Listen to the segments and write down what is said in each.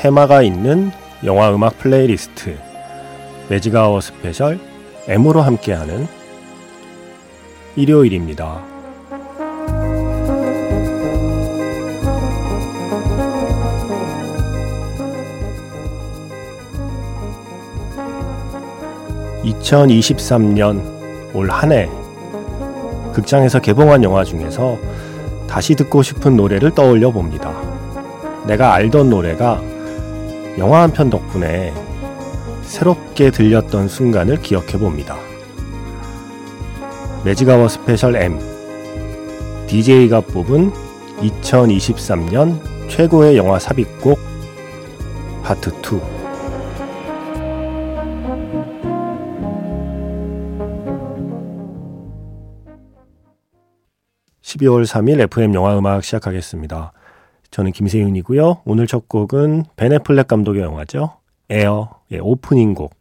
테마가 있는 영화 음악 플레이리스트 매직아워 스페셜 M으로 함께하는 일요일입니다. (2023년) 올 한 해 극장에서 개봉한 영화 중에서 다시 듣고 싶은 노래를 떠올려 봅니다. 내가 알던 노래가 영화 한 편 덕분에 새롭게 들렸던 순간을 기억해 봅니다. 매직아워 스페셜 M DJ가 뽑은 2023년 최고의 영화 삽입곡 파트 2 12월 3일 FM 영화 음악 시작하겠습니다. 저는 김세윤이고요. 오늘 첫 곡은 벤 애플렉 감독의 영화죠. 에어의 오프닝 곡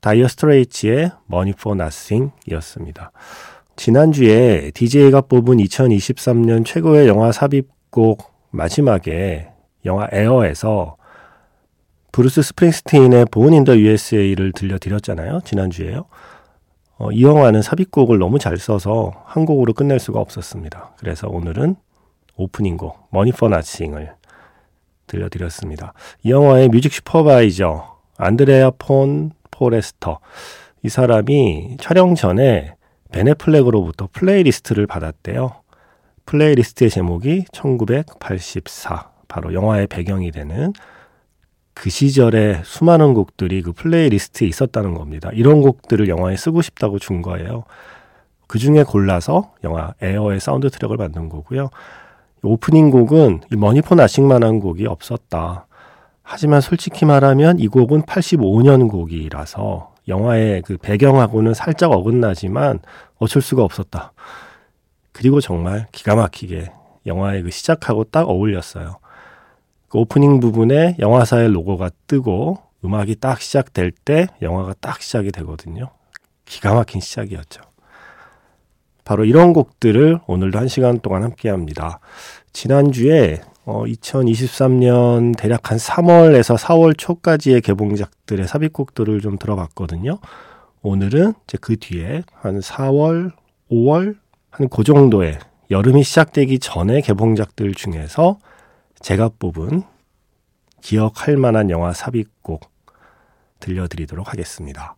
다이어 스트레이츠의 Money for Nothing 이었습니다. 지난주에 DJ가 뽑은 2023년 최고의 영화 삽입곡 마지막에 영화 에어에서 브루스 스프링스틴의 Born in the USA를 들려드렸잖아요. 지난주에요. 어, 이 영화는 삽입곡을 너무 잘 써서 한 곡으로 끝낼 수가 없었습니다. 그래서 오늘은 오프닝곡 Money for Nothing을 들려드렸습니다. 이 영화의 music supervisor 안드레아 본 포에스터 이 사람이 촬영 전에 벤 애플렉으로부터 플레이리스트를 받았대요. 플레이리스트의 제목이 1984 바로 영화의 배경이 되는 그 시절에 수많은 곡들이 그 플레이리스트에 있었다는 겁니다. 이런 곡들을 영화에 쓰고 싶다고 준 거예요. 그 중에 골라서 영화 에어의 사운드 트랙을 만든 거고요. 오프닝 곡은 이 Money for Nothing만한 곡이 없었다. 하지만 솔직히 말하면 이 곡은 85년 곡이라서 영화의 그 배경하고는 살짝 어긋나지만 어쩔 수가 없었다. 그리고 정말 기가 막히게 영화의 그 시작하고 딱 어울렸어요. 그 오프닝 부분에 영화사의 로고가 뜨고 음악이 딱 시작될 때 영화가 딱 시작이 되거든요. 기가 막힌 시작이었죠. 바로 이런 곡들을 오늘도 한 시간 동안 함께 합니다. 지난주에 어, 2023년 대략 한 3월에서 4월 초까지의 개봉작들의 삽입곡들을 좀 들어봤거든요. 오늘은 이제 그 뒤에 한 4월, 5월 한 그 정도의 여름이 시작되기 전에 개봉작들 중에서 제가 뽑은 기억할 만한 영화 삽입곡 들려드리도록 하겠습니다.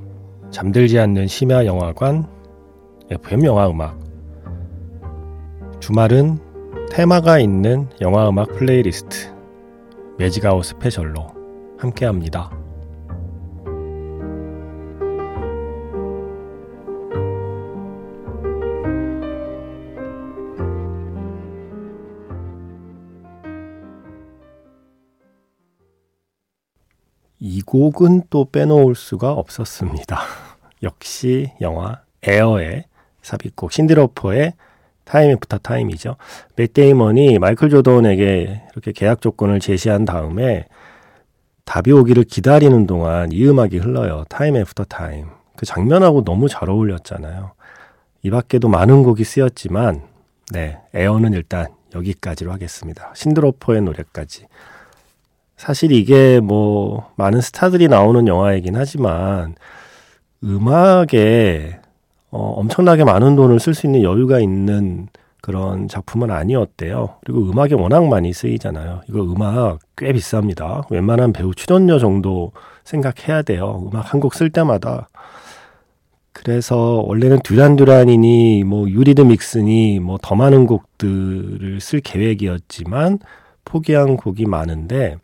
잠들지 않는 심야 영화관, FM 영화 음악. 주말은 테마가 있는 영화 음악 플레이리스트, Magic Hour Special로 함께 합니다. 이 곡은 또 빼놓을 수가 없었습니다. 역시 영화 에어의 삽입곡 신디 로퍼의 Time After Time이죠. 맷 데이먼이 마이클 조던에게 이렇게 계약 조건을 제시한 다음에 답이 오기를 기다리는 동안 이 음악이 흘러요. Time After Time. 그 장면하고 너무 잘 어울렸잖아요. 이 밖에도 많은 곡이 쓰였지만 네, 에어는 일단 여기까지로 하겠습니다. 신디 로퍼의 노래까지. 사실 이게 뭐 많은 스타들이 나오는 영화이긴 하지만 음악에 어, 엄청나게 많은 돈을 쓸 수 있는 여유가 있는 그런 작품은 아니었대요. 그리고 음악이 워낙 많이 쓰이잖아요. 이거 음악 꽤 비쌉니다. 웬만한 배우 출연료 정도 생각해야 돼요. 음악 한 곡 쓸 때마다. 그래서 원래는 듀란 듀란이니 뭐 유리드 믹스니 뭐 더 많은 곡들을 쓸 계획이었지만 포기한 곡이 많은데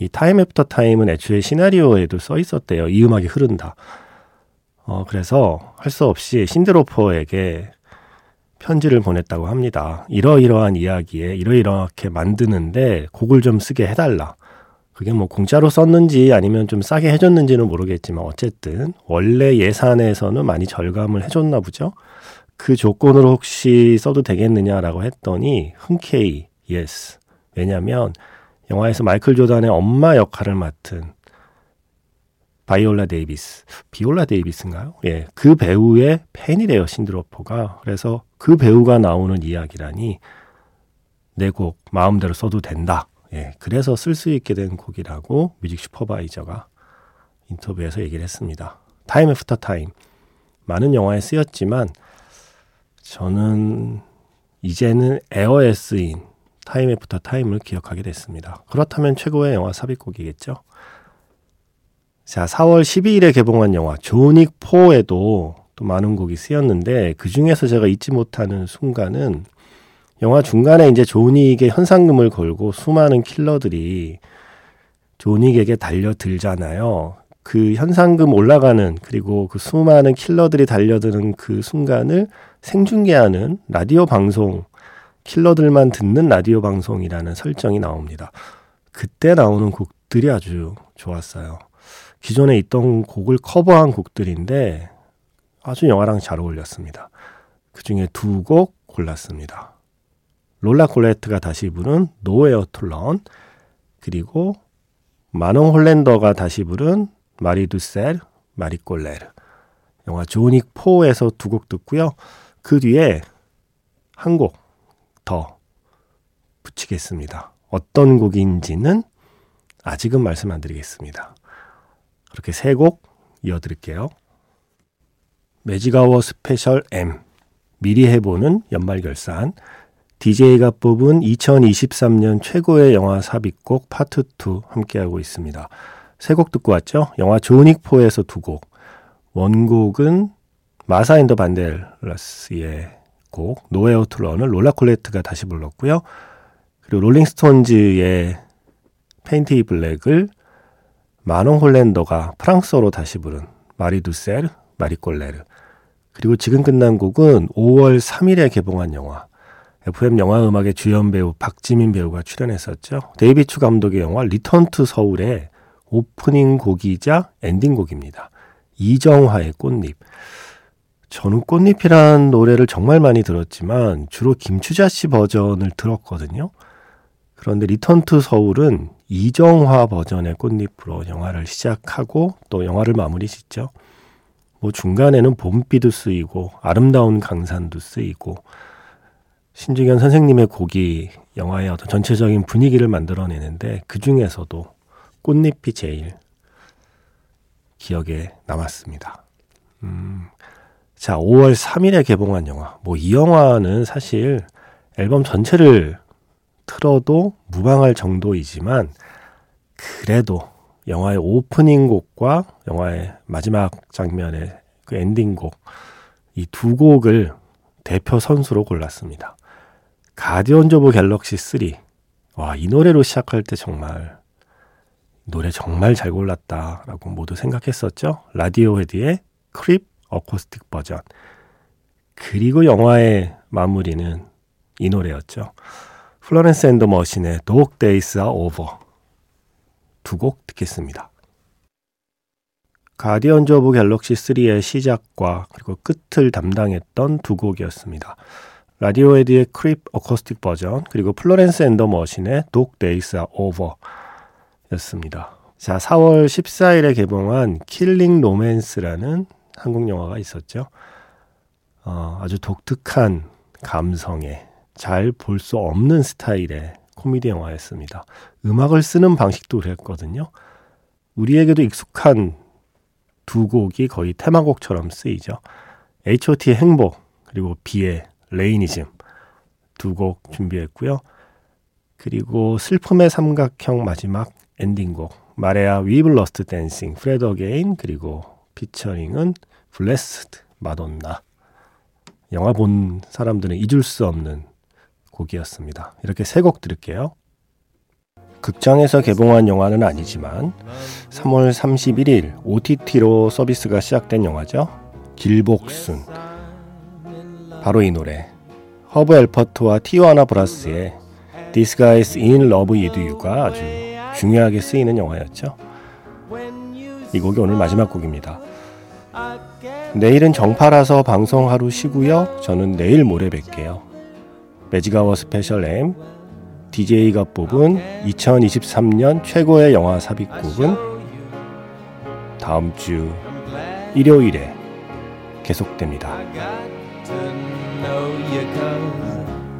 이 Time After Time은 애초에 시나리오에도 써 있었대요. 이 음악이 흐른다. 어 그래서 할 수 없이 신디 로퍼에게 편지를 보냈다고 합니다. 이러이러한 이야기에 이러이러하게 만드는데 곡을 좀 쓰게 해달라. 그게 뭐 공짜로 썼는지 아니면 좀 싸게 해줬는지는 모르겠지만 어쨌든 원래 예산에서는 많이 절감을 해줬나 보죠. 그 조건으로 혹시 써도 되겠느냐라고 했더니 흔쾌히 yes. 왜냐하면 영화에서 마이클 조단의 엄마 역할을 맡은 바이올라 데이비스, 비올라 데이비스인가요? 예, 그 배우의 팬이래요 신디 로퍼가. 그래서 그 배우가 나오는 이야기라니 내 곡 마음대로 써도 된다. 예, 그래서 쓸 수 있게 된 곡이라고 music supervisor가 인터뷰에서 얘기를 했습니다. Time After Time. 많은 영화에 쓰였지만 저는 이제는 에어에 쓰인 Time After Time을 기억하게 됐습니다. 그렇다면 최고의 영화 삽입곡이겠죠. 자, 4월 12일에 개봉한 영화 존 윅 4에도 또 많은 곡이 쓰였는데 그 중에서 제가 잊지 못하는 순간은 영화 중간에 이제 존 윅의 현상금을 걸고 수많은 킬러들이 존 윅에게 달려들잖아요. 그 현상금 올라가는 그리고 그 수많은 킬러들이 달려드는 그 순간을 생중계하는 라디오 방송 킬러들만 듣는 라디오 방송이라는 설정이 나옵니다. 그때 나오는 곡들이 아주 좋았어요. 기존에 있던 곡을 커버한 곡들인데 아주 영화랑 잘 어울렸습니다. 그 중에 두 곡 골랐습니다. 롤라 콜레트가 다시 부른 Nowhere to Run 그리고 마논 홀랜더가 다시 부른 Marie Douceur Marie Colère 영화 존 윅 4에서 두 곡 듣고요. 그 뒤에 한 곡 더 붙이겠습니다. 어떤 곡인지는 아직은 말씀 안 드리겠습니다. 그렇게 세 곡 이어드릴게요. Magic Hour Special M 미리 해보는 연말 결산 DJ가 뽑은 2023년 최고의 영화 삽입곡 파트 2 함께하고 있습니다. 세 곡 듣고 왔죠? 영화 존 윅 4에서 두 곡. 원곡은 마사 앤 더 반델러스의 곡 Nowhere to Run을 롤라 콜레트가 다시 불렀고요. 그리고 롤링스톤즈의 Paint It Black을 마논 홀랜더가 프랑스어로 다시 부른 Marie Douceur, Marie Colère. 그리고 지금 끝난 곡은 5월 3일에 개봉한 영화 FM 영화 음악의 주연 배우 박지민 배우가 출연했었죠. 데이비 추 감독의 영화 Return to Seoul의 오프닝 곡이자 엔딩 곡입니다. 이정화의 꽃잎. 저는 꽃잎이란 노래를 정말 많이 들었지만 주로 김추자 씨 버전을 들었거든요. 그런데 Return to Seoul은 이정화 버전의 꽃잎으로 영화를 시작하고 또 영화를 마무리 짓죠. 뭐 중간에는 봄비도 쓰이고 아름다운 강산도 쓰이고 신중현 선생님의 곡이 영화의 어떤 전체적인 분위기를 만들어내는데 그 중에서도 꽃잎이 제일 기억에 남았습니다. 음, 자, 5월 3일에 개봉한 영화. 뭐 이 영화는 사실 앨범 전체를 틀어도 무방할 정도이지만 그래도 영화의 오프닝 곡과 영화의 마지막 장면의 그 엔딩 곡 이 두 곡을 대표 선수로 골랐습니다. 가디언즈 오브 갤럭시 3. 와, 이 노래로 시작할 때 정말 노래 정말 잘 골랐다라고 모두 생각했었죠. Radiohead의 Creep acoustic 버전. 그리고 영화의 마무리는 이 노래였죠. Florence and the Machine의 Dog Days Are Over 두곡 듣겠습니다. 가디언즈 오브 갤럭시 3의 시작과 그리고 끝을 담당했던 두 곡이었습니다. Radiohead의 Creep acoustic 버전 그리고 Florence and the Machine의 Dog Days Are Over 였습니다. 자, 4월 14일에 개봉한 킬링 로맨스라는 한국 영화가 있었죠. 어, 아주 독특한 감성의 잘 볼 수 없는 스타일의 코미디 영화였습니다. 음악을 쓰는 방식도 그랬거든요. 우리에게도 익숙한 두 곡이 거의 테마곡처럼 쓰이죠. H.O.T의 행복 그리고 비의 Rainism 두 곡 준비했고요. 그리고 슬픔의 삼각형 마지막 엔딩곡 Marea We've Lost Dancing Fred again 그리고 피처링은 Blessed Madonna 영화 본 사람들은 잊을 수 없는 곡이었습니다. 이렇게 세 곡 들을게요. 극장에서 개봉한 영화는 아니지만 3월 31일 OTT로 서비스가 시작된 영화죠. 길복순. 바로 이 노래. Herb Alpert와 Tijuana Brass의 This Guy's in Love with You가 아주 중요하게 쓰이는 영화였죠. 이 곡이 오늘 마지막 곡입니다. 내일은 정파라서 방송 하루 쉬고요. 저는 내일 모레 뵐게요. 매직아워 스페셜 M DJ가 뽑은 2023년 최고의 영화 삽입곡은 다음 주 일요일에 계속됩니다.